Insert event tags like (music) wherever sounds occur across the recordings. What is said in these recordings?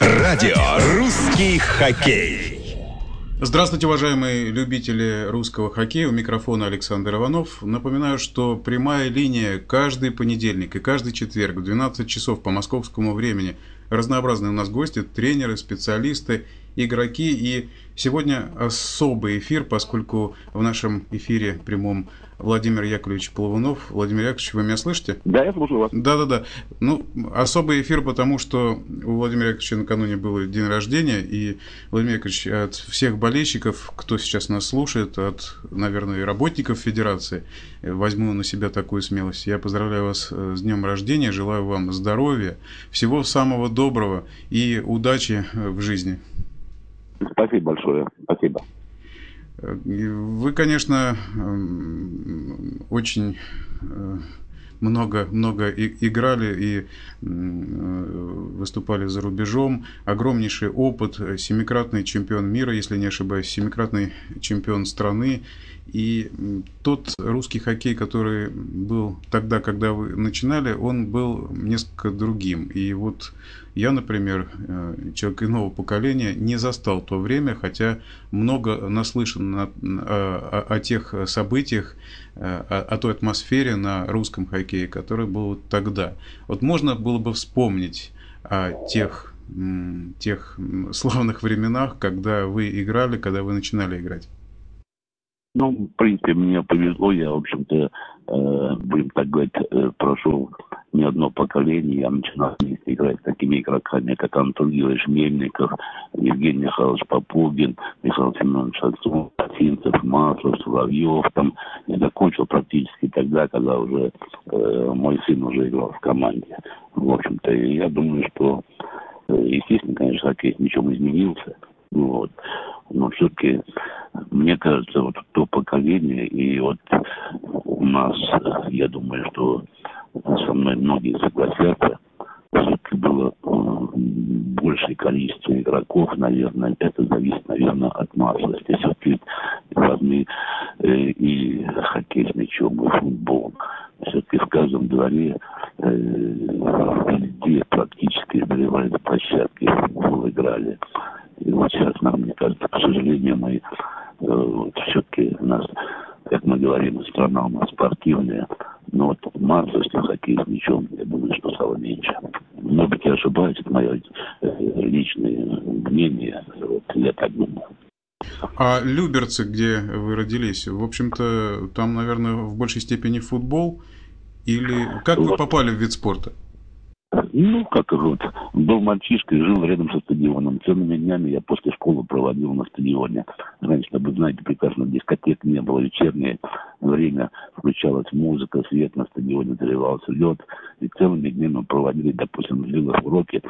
Радио «Русский хоккей». Здравствуйте, уважаемые любители русского хоккея. У микрофона Александр Иванов. Напоминаю, что прямая линия каждый понедельник и каждый четверг в 12 часов по московскому времени. Разнообразные у нас гости, тренеры, специалисты, игроки. И сегодня особый эфир, поскольку в нашем эфире прямом Владимир Яковлевич Плавунов. Владимир Яковлевич, вы меня слышите? Да, я слушаю вас. Да-да-да. Ну, особый эфир, потому что у Владимира Яковлевича накануне был день рождения, и Владимир Яковлевич от всех болельщиков, кто сейчас нас слушает, от, наверное, работников Федерации, возьму на себя такую смелость. Я поздравляю вас э, с днем рождения, желаю вам здоровья, всего самого доброго и удачи э, в жизни. Спасибо большое. Спасибо. Вы, конечно, эм, очень э, много, много играли и выступали за рубежом. Огромнейший опыт, семикратный чемпион мира, если не ошибаюсь, семикратный чемпион страны. И тот русский хоккей, который был тогда, когда вы начинали, он был несколько другим. И вот я, например, э, человек иного поколения, не застал то время, хотя много наслышан о, о, о тех событиях, э, о, о той атмосфере на русском хоккее, который был тогда. Вот можно было бы вспомнить о тех, тех славных временах, когда вы играли, когда вы начинали играть. Ну, в принципе, мне повезло, я, в общем-то, э, будем так говорить, э, прошел не одно поколение, я начинал вместе играть с такими игроками, как Антон Георгиевич Мельников, Евгений Михайлович Попугин, Михаил Семенович Шацун, Осинцев, Маслов, Соловьев, там, я закончил практически тогда, когда уже э, мой сын уже играл в команде. В общем-то, я думаю, что, э, естественно, конечно, хоккей мячом изменился, вот. Но все-таки, мне кажется, вот то поколение, и вот у нас, я думаю, что со мной многие согласятся, все-таки было большее количество игроков, наверное, это зависит, наверное, от массовости. Все-таки разные э, и хоккей с мячом, и футбол. Все-таки в каждом дворе э, везде практически заболевали площадки, футбол играли. Вот сейчас нам, мне кажется, к сожалению, мы э, вот, все-таки у нас, как мы говорим, страна у нас спортивная, но вот массовость на хоккей с мячом, я думаю, что стало меньше. Может быть, я ошибаюсь, это мое э, личное мнение, вот, я так думаю. А Люберцы, где вы родились, в общем-то, там, наверное, в большей степени футбол? Или как вы попали в вид спорта? Ну, как вот, был мальчишкой, жил рядом со стадионом. Целыми днями я после школы проводил на стадионе. Раньше, вы знаете, прекрасно, дискотек не было. Вечернее время включалась музыка, свет на стадионе, заливался лед. И целыми днями мы проводили, допустим, в уроки.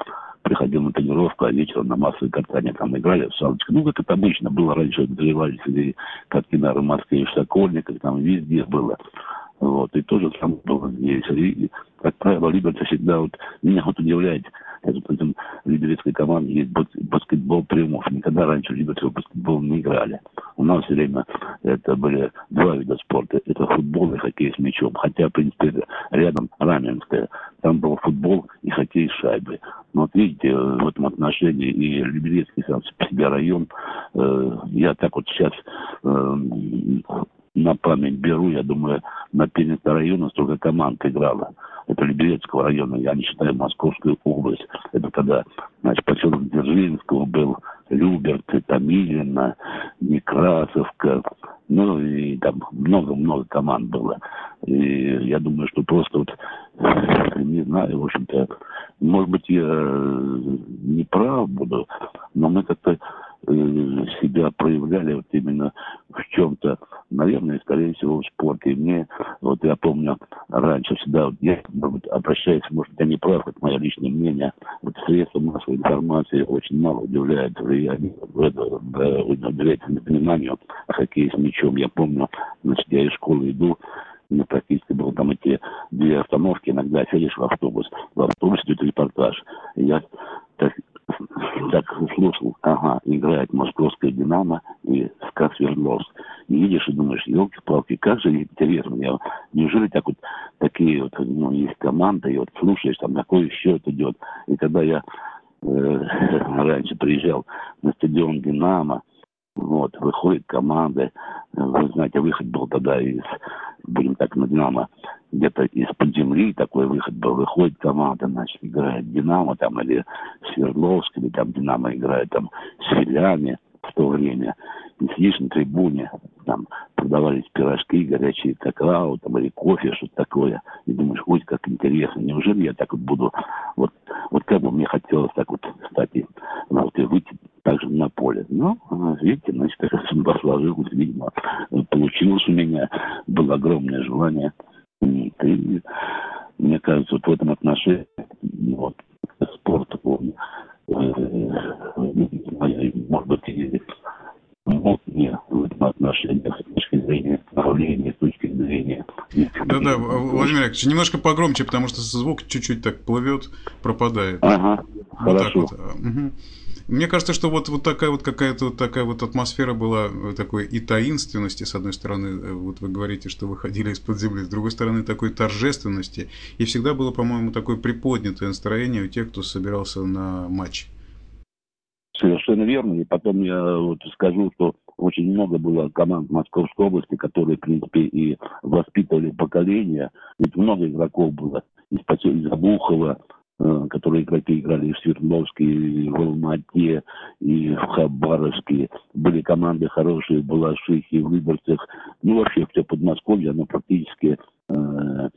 Приходил на тренировку, а вечером на массовые катания там играли в салочку. Ну, как это обычно было раньше, заливались катки на Москве, в Сокольниках, там везде было. Вот, и тоже был здесь. И, как правило, Либерцы всегда вот, меня вот удивляет, это, этом либерецкой команде есть баскетбол прямов. Никогда раньше Либерцы в баскетбол не играли. У нас все время это были два вида спорта. Это футбол и хоккей с мячом. Хотя, в принципе, рядом Раменская. Там был футбол и хоккей с шайбой. Но вот видите, в этом отношении и Либерецкий сам себе район, э, я так вот сейчас э, на память беру, я думаю, на Пензенского района столько команд играла. Это Либерецкого района, я не считаю Московскую область. Это когда, значит, поселок Дзержинского был, Люберт, Томилина, Некрасовка, ну и там много-много команд было. И я думаю, что просто вот, не знаю, в общем-то, может быть, я не прав буду, но мы как-то Э, себя проявляли вот именно в чем-то, наверное, скорее всего, в спорте. И мне, вот я помню, раньше всегда, вот я вот, обращаюсь, может, я не прав, это мое личное мнение, вот средства массовой информации очень мало уделяют влияние, в уделяют вниманию о хоккее с мячом. Я помню, значит, я из школы иду, ну, практически было там эти две остановки, иногда сидишь в автобус, в автобусе идет репортаж. И я так так слушал, ага, играет московская «Динамо» и СКА Свердловск. И видишь и думаешь, елки-палки, как же интересно. Я, неужели так вот такие вот, ну, есть команды, и вот слушаешь, там, какой счет идет. И когда я (laughs) раньше приезжал на стадион «Динамо», вот, выходит команда, вы знаете, выход был тогда из, будем так, на «Динамо», где-то из-под земли такой выход был, выходит команда, значит, играет «Динамо» там, или Свердловск, или там «Динамо» играет там с филями в то время. И сидишь на трибуне, там продавались пирожки, горячие какао, там, или кофе, что-то такое. И думаешь, ой, как интересно, неужели я так вот буду, вот, вот как бы мне хотелось так вот, кстати, вот, и выйти также на поле. Но, видите, значит, (laughs) судьба сложилась, видимо, получилось у меня, было огромное желание. И мне кажется, вот в этом отношении, вот, спорт, он, может быть, и мог мне в этом отношении с точки зрения направления, с точки зрения... Да-да, Владимир Яковлевич, немножко погромче, потому что звук чуть-чуть так плывет, пропадает. Ага, вот хорошо. Так вот. Угу. Мне кажется, что вот, вот такая вот какая-то вот такая вот атмосфера была такой и таинственности, с одной стороны, вот вы говорите, что выходили из-под земли, с другой стороны, такой торжественности. И всегда было, по-моему, такое приподнятое настроение у тех, кто собирался на матч. Совершенно верно. И потом я вот скажу, что очень много было команд Московской области, которые, в принципе, и воспитывали поколение. Ведь много игроков было из, из Обухова, Э, которые игроки играли и в Свердловске, и в Алмате, и в Хабаровске. Были команды хорошие в Балашихе, в Выборцах. Ну, вообще, все Подмосковье, оно практически э,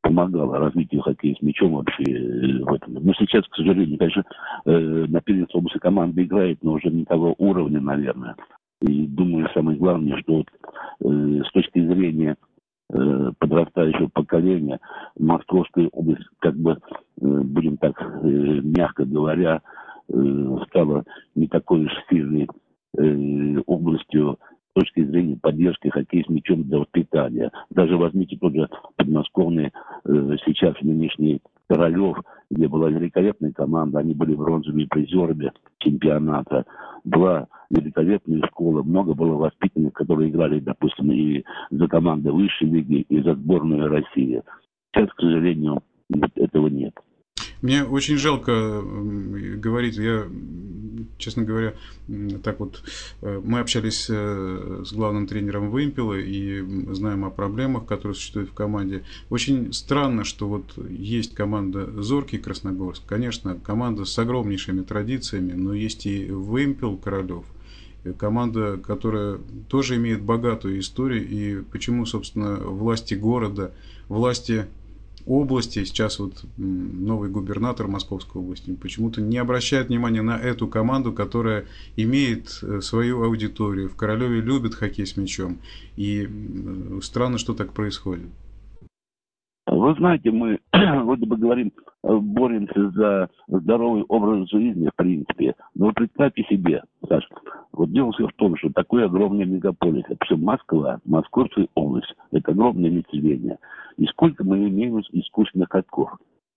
помогало развитию хоккея с мячом вообще э, в этом. Но сейчас, к сожалению, конечно, э, на Перец области команда играет, но уже не того уровня, наверное. И думаю, самое главное, что вот, э, с точки зрения Э, подрастающего поколения Московская область, как бы, э, будем так э, мягко говоря, стала не такой уж сильной областью с точки зрения поддержки хоккея с мячом для воспитания. Даже возьмите тот же подмосковный сейчас нынешний Королев, где была великолепная команда, они были бронзовыми призерами чемпионата. Была великолепная школа, много было воспитанных, которые играли, допустим, и за команды высшей лиги, и за сборную России. Сейчас, к сожалению, этого нет. Мне очень жалко говорить, я, честно говоря, так вот, э, мы общались э, с главным тренером Вымпела и знаем о проблемах, которые существуют в команде. Очень странно, что вот есть команда Зоркий Красногорск, конечно, команда с огромнейшими традициями, но есть и Вымпел Королев, команда, которая тоже имеет богатую историю, и почему, собственно, власти города, власти области, сейчас вот новый губернатор Московской области почему-то не обращает внимания на эту команду, которая имеет э, свою аудиторию. В Королеве любят хоккей с мячом. И странно, что так происходит. Вы знаете, мы (clears throat) вроде бы говорим, э, боремся за здоровый образ жизни, в принципе. Но представьте себе, Саша, вот дело все в том, что такой огромный мегаполис, это Москва, Московская область, это огромное население. И сколько мы имеем искусственных катков?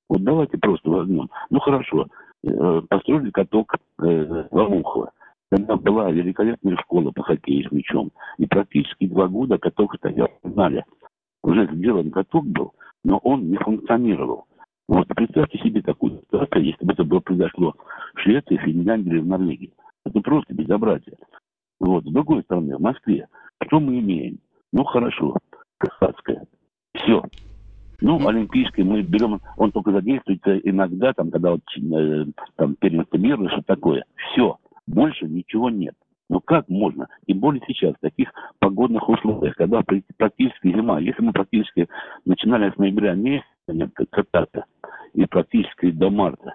Вот давайте просто возьмем. Ну хорошо, э, построили каток э, Ломухова. Тогда была великолепная школа по хоккею с мячом. И практически два года каток стоял в зале. Уже сделан каток был, но он не функционировал. Вот представьте себе такую ситуацию, если бы это было произошло в Швеции, Финляндии или в Норвегии. Это просто безобразие. Вот. С другой стороны, в Москве, что мы имеем? Ну, хорошо, Касатская. Все. Ну, олимпийский мы берем, он только задействуется иногда, там, когда вот э, там первенство мира, что такое. Все. Больше ничего нет. Ну как можно? Тем более сейчас, в таких погодных условиях, когда практически зима. Если мы практически начинали с ноября месяца кататься, и практически до марта.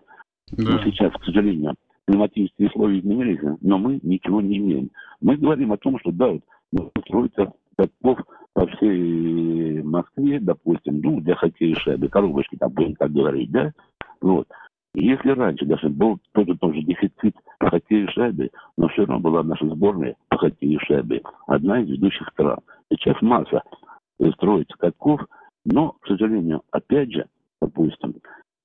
Да. Но сейчас, к сожалению, климатические условия изменились, но мы ничего не имеем. Мы говорим о том, что да, вот строится катков по всей Москве, допустим, ну, для хоккея шайбы, коробочки, там будем так говорить, да, вот. Если раньше даже был тоже тоже дефицит по хоккею шайбы, но все равно была наша сборная по хоккею шайбы одна из ведущих стран. Сейчас масса строится катков, но, к сожалению, опять же, допустим,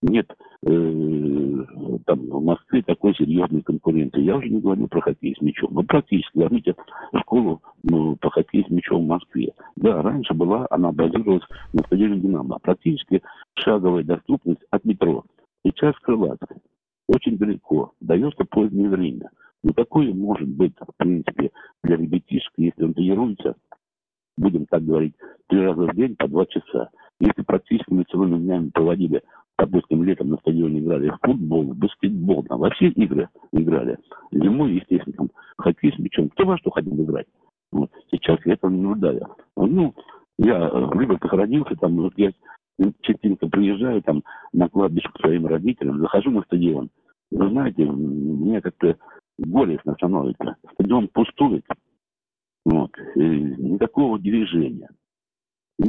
нет э, там в Москве такой серьезной конкуренции. Я уже не говорю про хоккей с мячом. Но практически, возьмите школу ну, по хоккею с мячом в Москве. Да, раньше была, она базировалась на стадионе «Динамо». Практически шаговая доступность от метро. Сейчас крылатка. очень далеко, дается позднее время. Ну, какое может быть, в принципе, для ребятишек, если он тренируется, будем так говорить, три раза в день по два часа. Если практически мы целыми днями проводили, допустим, летом на стадионе играли в футбол, в баскетбол, там, во все игры играли. Зимой, естественно, там, хоккей с мячом. Кто во что хотел играть? Вот. Сейчас я этого не наблюдаю. Ну, я в Либерках родился, там, вот я частенько приезжаю там на кладбище к своим родителям, захожу на стадион. Вы знаете, мне как-то горестно становится. Стадион пустует. Вот. И никакого движения.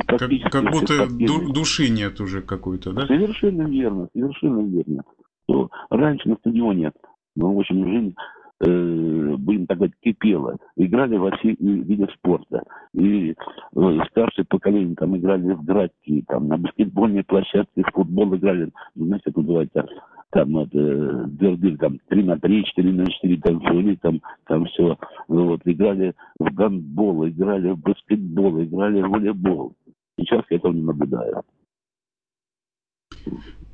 Как, как будто ду- души нет уже какой-то, да? Совершенно верно, совершенно верно. Что раньше на стадионе, ну, в общем, жизнь э, будем так говорить, кипело. Играли во все виды спорта. И э, старшее поколение там играли в градки, там на баскетбольной площадке, в футбол играли, ну, знаете, как называется, там это дерби, там 3 на 3, 4 на 4 танцевали, там, там все. Вот, играли в гандбол, играли в баскетбол, играли в волейбол. Сейчас я этого не наблюдаю.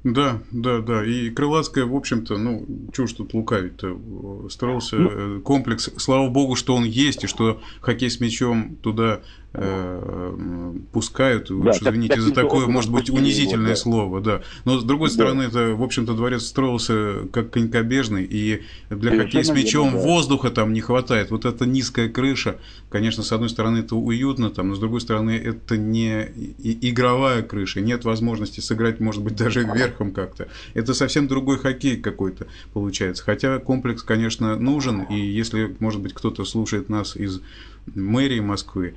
Да, да, да. И Крылатская, в общем-то, ну, чего ж тут лукавить-то, строился ну, комплекс. Слава богу, что он есть, и что хоккей с мячом туда э, пускают. Да, уж извините так, за такое, может быть, унизительное его, да. слово, да. Но, с другой стороны, да. это, в общем-то, дворец строился как конькобежный, и для хоккея с мячом да. воздуха там не хватает. Вот эта низкая крыша, конечно, с одной стороны, это уютно, там, но с другой стороны, это не игровая крыша, нет возможности сыграть, может быть, даже (laughs) верхом как-то. Это совсем другой хоккей какой-то получается. Хотя комплекс, конечно, нужен, и если, может быть, кто-то слушает нас из мэрии Москвы,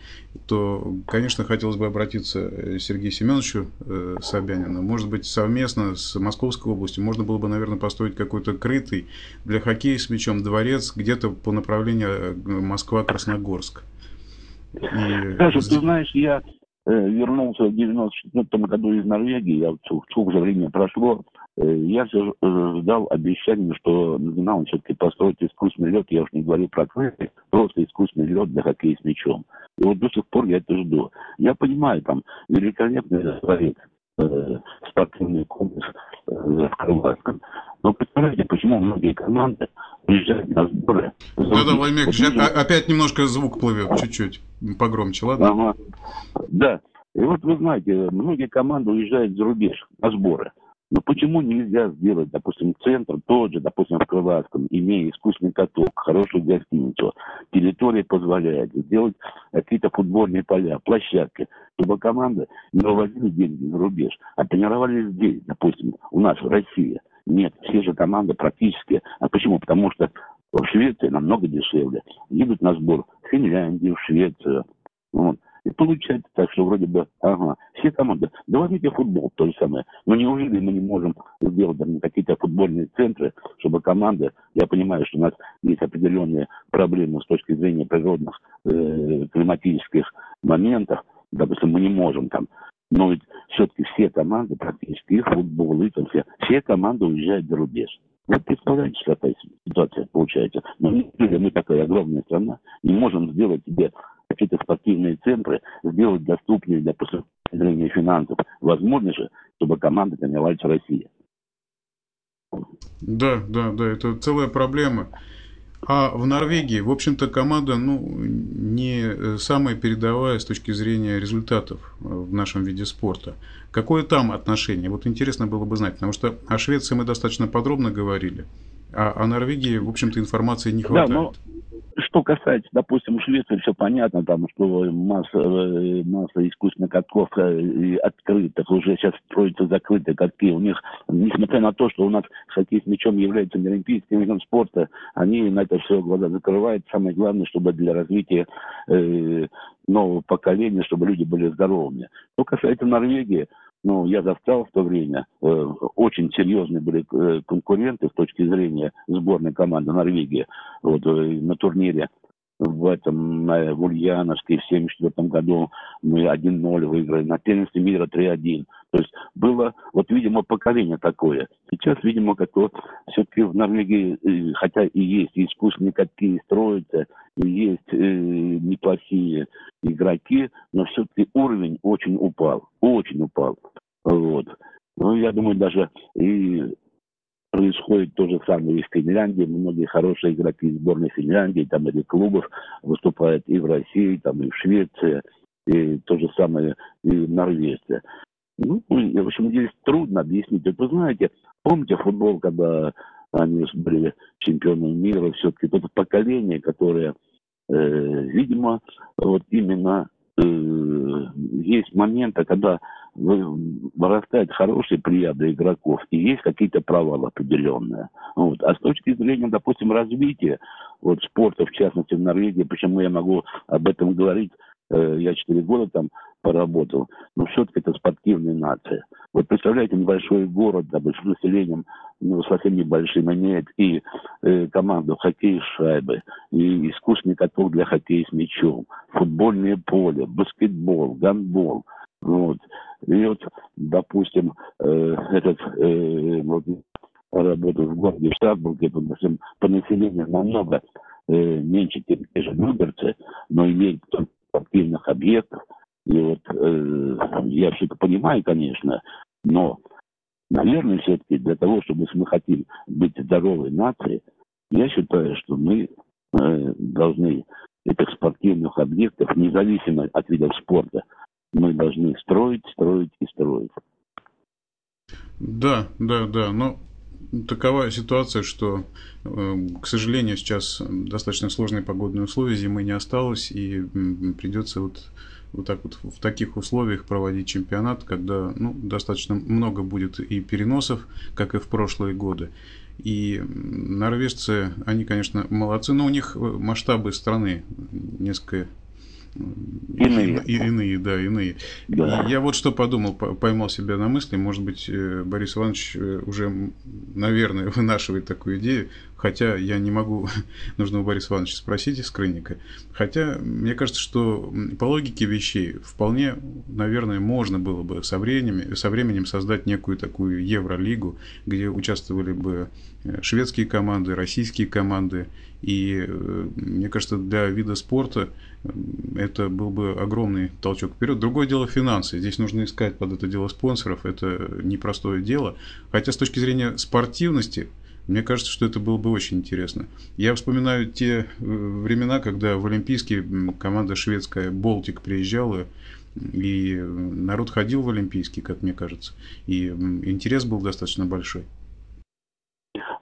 то, конечно, хотелось бы обратиться к Сергею Семеновичу э, Собянину. Может быть, совместно с Московской областью можно было бы, наверное, построить какой-то крытый для хоккея с мячом дворец где-то по направлению э, Москва-Красногорск. И... Даже, ты знаешь, я э, вернулся в 94 году из Норвегии, я, сколько же времени прошло, Э, я все ждал обещания, что он все-таки построить искусственный лед, я уж не говорю про крылья, просто искусственный лед для хоккея с мячом. И вот до сих пор я это жду. Я понимаю, там великолепный дворец, э, спортивный комплекс э, в Крылатском. Но представляете, почему многие команды приезжают на сборы? Да-да, Владимир вот, опять немножко звук плывет, чуть-чуть погромче, ладно? Ага. Да. И вот вы знаете, многие команды уезжают за рубеж на сборы. Но почему нельзя сделать, допустим, центр тот же, допустим, в Крылатском, имея искусственный каток, хорошую гостиницу, территория позволяет сделать какие-то футбольные поля, площадки, чтобы команды не вывозили деньги за рубеж, а тренировались здесь, допустим, у нас в России. Нет, все же команды практически. А почему? Потому что в Швеции намного дешевле. Едут на сбор в Финляндию, в Швецию. Вот. И получается так, что вроде бы, ага, все команды, да возьмите футбол, то же самое. Но неужели мы не можем сделать там, какие-то футбольные центры, чтобы команды, я понимаю, что у нас есть определенные проблемы с точки зрения природных э, климатических моментов, допустим, мы не можем там, но ведь все-таки все команды, практически и футбол, и там все, все команды уезжают за рубеж. Вот представляете, какая ситуация получается. Но мы такая огромная страна, не можем сделать себе какие-то спортивные центры сделать доступнее для зрения финансов. Возможно же, чтобы команда тренировались в России. Да, да, да, это целая проблема. А в Норвегии, в общем-то, команда ну, не самая передовая с точки зрения результатов в нашем виде спорта. Какое там отношение? Вот интересно было бы знать, потому что о Швеции мы достаточно подробно говорили, а о Норвегии, в общем-то, информации не хватает. Да, но что касается, допустим, Швеции, все понятно, там, что масса, э, масса искусственных катков э, открытых, уже сейчас строятся закрытые катки. У них, несмотря на то, что у нас хоккей с мячом является не олимпийским видом спорта, они на это все глаза закрывают. Самое главное, чтобы для развития э, нового поколения, чтобы люди были здоровыми. Что касается Норвегии, ну, я застал в то время, э, очень серьезные были э, конкуренты с точки зрения сборной команды Норвегии вот, э, на турнире в этом, в Ульяновске в 1974 году мы 1-0 выиграли, на первенстве мира 3-1. То есть было, вот, видимо, поколение такое. Сейчас, видимо, как то все-таки в Норвегии, э, хотя и есть искусственные катки строятся, и есть э, неплохие игроки, но все-таки уровень очень упал, очень упал. Вот. Ну, я думаю, даже и происходит то же самое и в Финляндии. Многие хорошие игроки сборной Финляндии, там или клубов выступают и в России, там и в Швеции, и то же самое и в Норвегии. Ну, в общем, здесь трудно объяснить. Вот вы знаете, помните футбол, когда они были чемпионами мира, все-таки это поколение, которое, э, видимо, вот именно э, есть моменты, когда вырастают хорошие приятные игроков, и есть какие-то провалы определенные. Вот. А с точки зрения, допустим, развития вот, спорта, в частности, в Норвегии, почему я могу об этом говорить, Э, я четыре года там поработал, но все-таки это спортивная нация. Вот представляете, небольшой город, большим населением, ну, совсем небольшим, имеет и э, команду хоккей с шайбы, и искусственный каток для хоккея с мячом, футбольное поле, баскетбол, гандбол. Вот. И вот, допустим, э, этот э, вот, работаю в городе Штатбурге, допустим, по населению намного э, меньше, чем те же Люберцы, но имеет спортивных объектов. И вот э, я все это понимаю, конечно, но, наверное, все-таки для того, чтобы мы хотим быть здоровой нацией, я считаю, что мы э, должны этих спортивных объектов, независимо от видов спорта, мы должны строить, строить и строить. Да, да, да. Но такова ситуация, что, э, к сожалению, сейчас достаточно сложные погодные условия, зимы не осталось, и придется вот, вот так вот в таких условиях проводить чемпионат, когда ну, достаточно много будет и переносов, как и в прошлые годы. И норвежцы, они, конечно, молодцы, но у них э, масштабы страны несколько Иные. И, иные, да, иные. Да. Я вот что подумал, поймал себя на мысли, может быть, э, Борис Иванович э, уже, наверное, (laughs) вынашивает такую идею, хотя я не могу, (laughs) нужно у Бориса Ивановича спросить из Крынника, хотя мне кажется, что по логике вещей вполне, наверное, можно было бы со временем, со временем создать некую такую Евролигу, где участвовали бы э, шведские команды, российские команды, и мне кажется, для вида спорта это был бы огромный толчок вперед. Другое дело финансы. Здесь нужно искать под это дело спонсоров. Это непростое дело. Хотя с точки зрения спортивности, мне кажется, что это было бы очень интересно. Я вспоминаю те э, времена, когда в Олимпийские команда шведская «Болтик» приезжала, и народ ходил в Олимпийский, как мне кажется. И интерес был достаточно большой.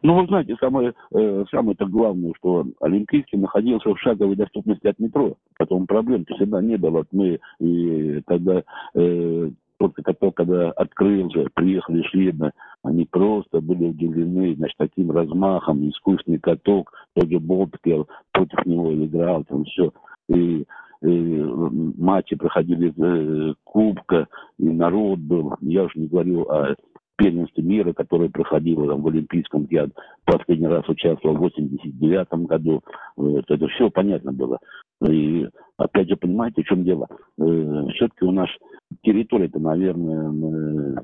Ну, вы знаете, самое, э, самое-то главное, что Олимпийский находился в шаговой доступности от метро. Потом проблем-то всегда не было. Мы и тогда э, только каток, когда открылся, приехали шведы, они просто были удивлены, значит, таким размахом, искусственный каток, тот же Болтке против него играл, там все. И и матчи проходили э, кубка, и народ был. Я уже не говорю о первенстве мира, которое проходило там, в Олимпийском, я последний раз участвовал в 89 году. Вот, это все понятно было. И опять же, понимаете, в чем дело? Э, все-таки у нас территория-то, наверное, э,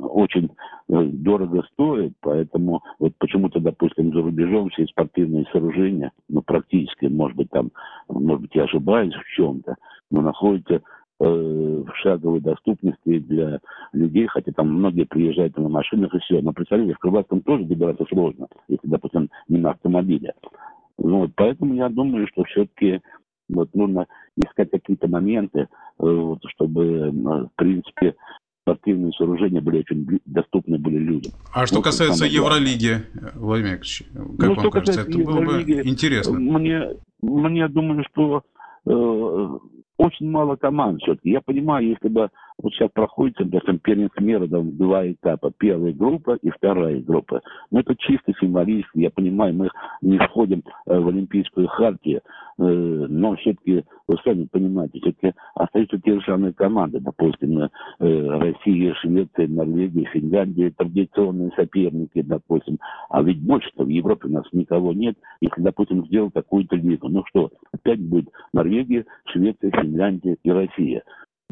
очень э, дорого стоит, поэтому вот почему-то, допустим, за рубежом все спортивные сооружения, ну, практически, может быть, там, может быть, я ошибаюсь в чем-то, но находятся Э, в шаговой доступности для людей, хотя там многие приезжают на машинах и все. Но представляете, в Крылатском тоже добираться сложно, если, допустим, не на автомобиле. Ну, вот, поэтому я думаю, что все-таки вот, нужно искать какие-то моменты, э, вот, чтобы, э, в принципе, спортивные сооружения были очень доступны были людям. А что вот касается Евролиги, Владимир Ильич, как ну, вам кажется, это было бы интересно? Мне, мне думаю, что э, очень мало команд все-таки. Я понимаю, если бы вот сейчас проходит, первенство мира, там два этапа. Первая группа и вторая группа. Но это чисто символически. Я понимаю, мы не входим э, в Олимпийскую хартию, э, но все-таки, вы сами понимаете, все-таки остаются те же самые команды. Допустим, э, Россия, Швеция, Норвегия, Финляндия, традиционные соперники, допустим. А ведь больше-то в Европе у нас никого нет. Если, допустим, сделать такую-то лигу, ну что, опять будет Норвегия, Швеция, Финляндия и Россия.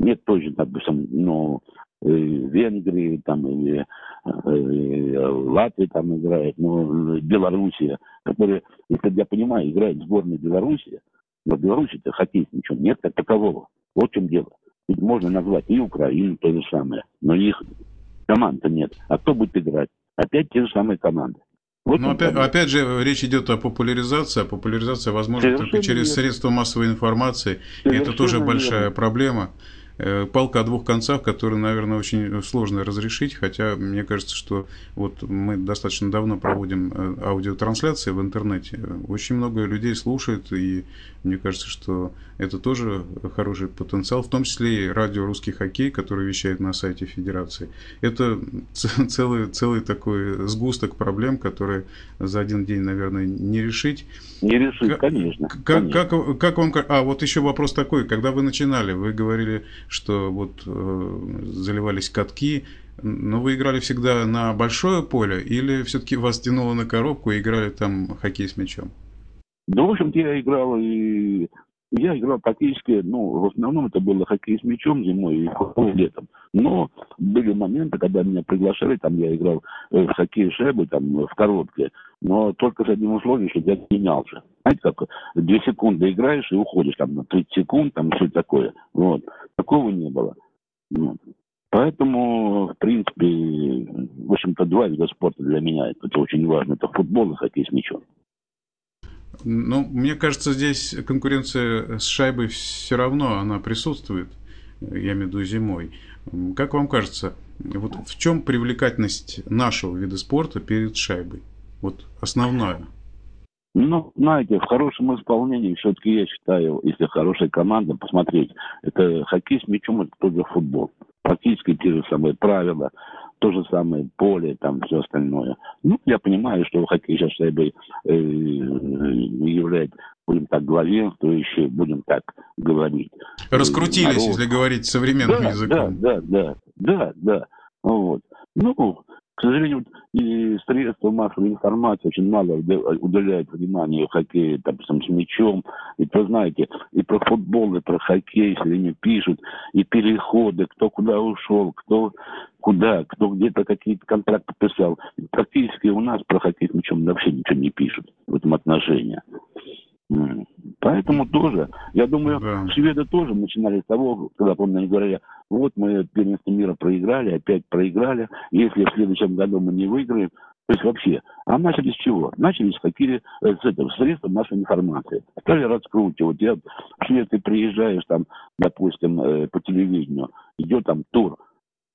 Нет тоже, допустим, ну, э, Венгрии там или э, Латвии там играет, ну, Белоруссия, которые, если я понимаю, играет сборная Беларуси, но Беларуси-то хоккей ничего нет как такового. Вот в чем дело. Ведь можно назвать и Украину то же самое, но их команд нет. А кто будет играть? Опять те же самые команды. Вот Но опять, опять же, речь идет о популяризации, о популяризации возможно только через нет. средства массовой информации. И это тоже большая верно. проблема. Э, палка о двух концах, которую, наверное, очень сложно разрешить, хотя мне кажется, что вот мы достаточно давно проводим э, аудиотрансляции в интернете. Очень много людей слушают, и мне кажется, что это тоже хороший потенциал, в том числе и радио «Русский хоккей», который вещает на сайте Федерации. Это целый, целый такой сгусток проблем, которые за один день, наверное, не решить. Не решить, конечно. Как, конечно. Как, как вам... А, вот еще вопрос такой. Когда вы начинали, вы говорили, что вот э, заливались катки, но вы играли всегда на большое поле или все-таки вас тянуло на коробку и играли там хоккей с мячом? Да, в общем-то, я играл и я играл практически, ну, в основном это было хоккей с мячом зимой и летом. Но были моменты, когда меня приглашали, там я играл э, в хоккей шайбы, там, в коробке, но только с одним условием, что я менялся. Знаете, как две секунды играешь и уходишь там на 30 секунд, там все такое. Вот. Такого не было. Вот. Поэтому, в принципе, в общем-то, два вида спорта для меня это очень важно. Это футбол и хоккей с мячом. Ну, мне кажется, здесь конкуренция с шайбой все равно она присутствует, я имею в виду зимой. Как вам кажется, вот в чем привлекательность нашего вида спорта перед шайбой? Вот основная. Ну, знаете, в хорошем исполнении все-таки я считаю, если хорошая команда, посмотреть, это хоккей с мячом, это тоже футбол. Практически те же самые правила, то же самое поле, там все остальное. Ну, я понимаю, что хоккей сейчас шайбой э, является, будем так, главенствующей, будем так говорить. Раскрутились, народ. если говорить современным да, языком. Да, да, да, да, да. Вот. Ну, к сожалению, и средства массовой информации очень мало уделяют внимание хоккею, там, с мячом. И то, знаете, и про футбол, и про хоккей, они пишут, и переходы, кто куда ушел, кто куда, кто где-то какие-то контракты писал. Практически у нас про хоккей с мячом вообще ничего не пишут в этом отношении. Поэтому тоже, я думаю, да. шведы тоже начинали с того, когда, помню, они говорили, вот мы первенство мира проиграли, опять проиграли, если в следующем году мы не выиграем, то есть вообще, а начали с чего? Начали с какие э, с этого средства нашей информации. Стали раскручивать. Я в Швеции приезжаешь там, допустим, э, по телевидению, идет там тур,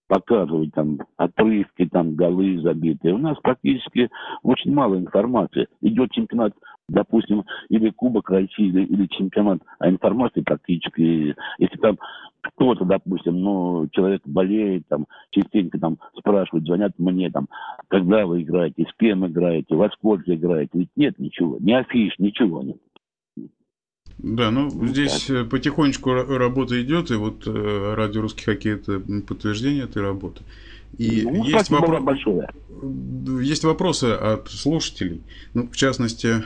показывать там отрывки, там голы забитые. У нас практически очень мало информации. Идет чемпионат, допустим, или Кубок России, или, или чемпионат, а информации практически, если там кто-то, допустим, ну, человек болеет, там, частенько там спрашивают, звонят мне, там, когда вы играете, с кем играете, во сколько играете, ведь нет ничего, ни афиш, ничего нет. Да, ну, ну здесь так. Э, потихонечку работа идет, и вот э, радио «Русский хоккей» – это подтверждение этой работы. И ну, есть, вопро... большое. есть вопросы от слушателей. Ну, в частности,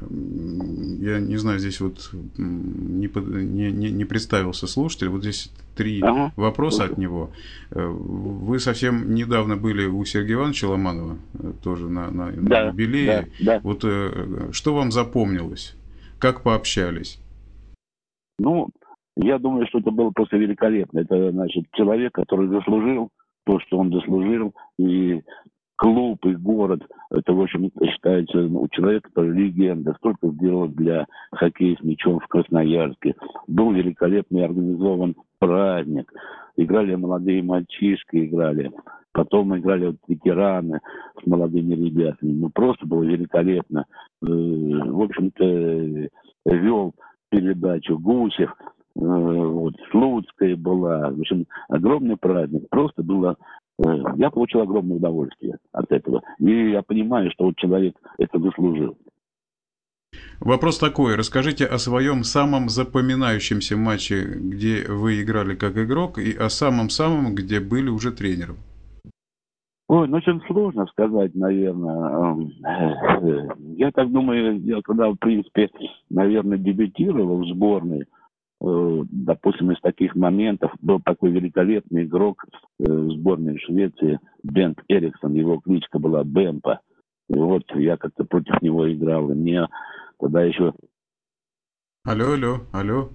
я не знаю, здесь вот не, не, не, представился слушатель, вот здесь три ага. вопроса от него. Э, вы совсем недавно были у Сергея Ивановича Ломанова, тоже на, на, да, на юбилее. Да, да. Вот что вам запомнилось? Как пообщались? Ну, я думаю, что это было просто великолепно. Это, значит, человек, который заслужил то, что он заслужил, и клуб, и город, это, в общем, считается ну, человек, который легенда, столько сделал для хоккея с мячом в Красноярске. Был великолепный организован праздник. Играли молодые мальчишки, играли. Потом играли вот ветераны с молодыми ребятами. Ну, просто было великолепно. Э, в общем-то, вел передачу Гусев, э, вот, Слуцкая была. В общем, огромный праздник. Просто было я получил огромное удовольствие от этого. И я понимаю, что вот человек это заслужил. Вопрос такой. Расскажите о своем самом запоминающемся матче, где вы играли как игрок, и о самом-самом, где были уже тренером. Ой, ну очень сложно сказать, наверное. Я так думаю, я когда, в принципе, наверное, дебютировал в сборной, э, допустим, из таких моментов был такой великолепный игрок э, сборной Швеции Бент Эриксон, его кличка была Бемпа. И вот я как-то против него играл, и мне тогда еще... Алло, алло, алло,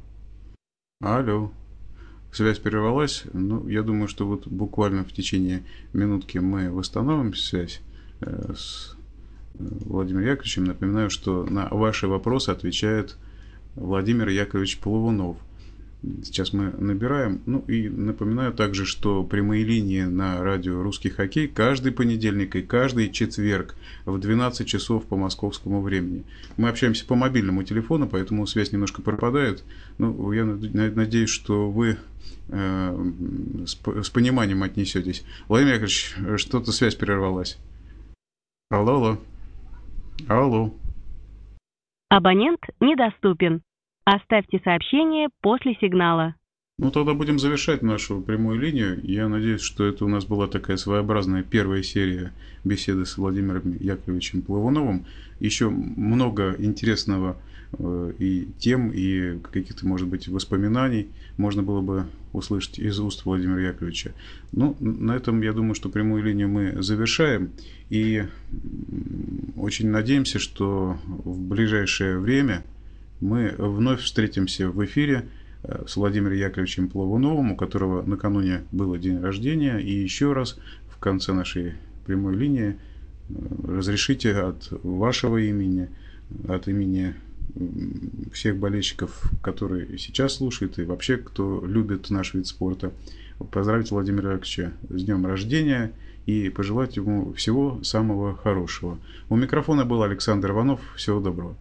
алло связь прервалась. Ну, я думаю, что вот буквально в течение минутки мы восстановим связь э, с Владимиром Яковлевичем. Напоминаю, что на ваши вопросы отвечает Владимир Яковлевич Половунов. Сейчас мы набираем. Ну и напоминаю также, что прямые линии на радио «Русский хоккей» каждый понедельник и каждый четверг в 12 часов по московскому времени. Мы общаемся по мобильному телефону, поэтому связь немножко пропадает. Ну, я надеюсь, что вы э, с, с пониманием отнесетесь. Владимир Яковлевич, что-то связь прервалась. Алло, алло. Алло. Абонент недоступен. Оставьте сообщение после сигнала. Ну, тогда будем завершать нашу прямую линию. Я надеюсь, что это у нас была такая своеобразная первая серия беседы с Владимиром Яковлевичем Плавуновым. Еще много интересного э, и тем, и каких-то, может быть, воспоминаний можно было бы услышать из уст Владимира Яковлевича. Ну, на этом, я думаю, что прямую линию мы завершаем. И очень надеемся, что в ближайшее время мы вновь встретимся в эфире э, с Владимиром Яковлевичем Плавуновым, у которого накануне было день рождения. И еще раз в конце нашей прямой линии э, разрешите от вашего имени, от имени всех болельщиков, которые сейчас слушают, и вообще, кто любит наш вид спорта, поздравить Владимира Яковлевича с днем рождения и пожелать ему всего самого хорошего. У микрофона был Александр Иванов. Всего доброго.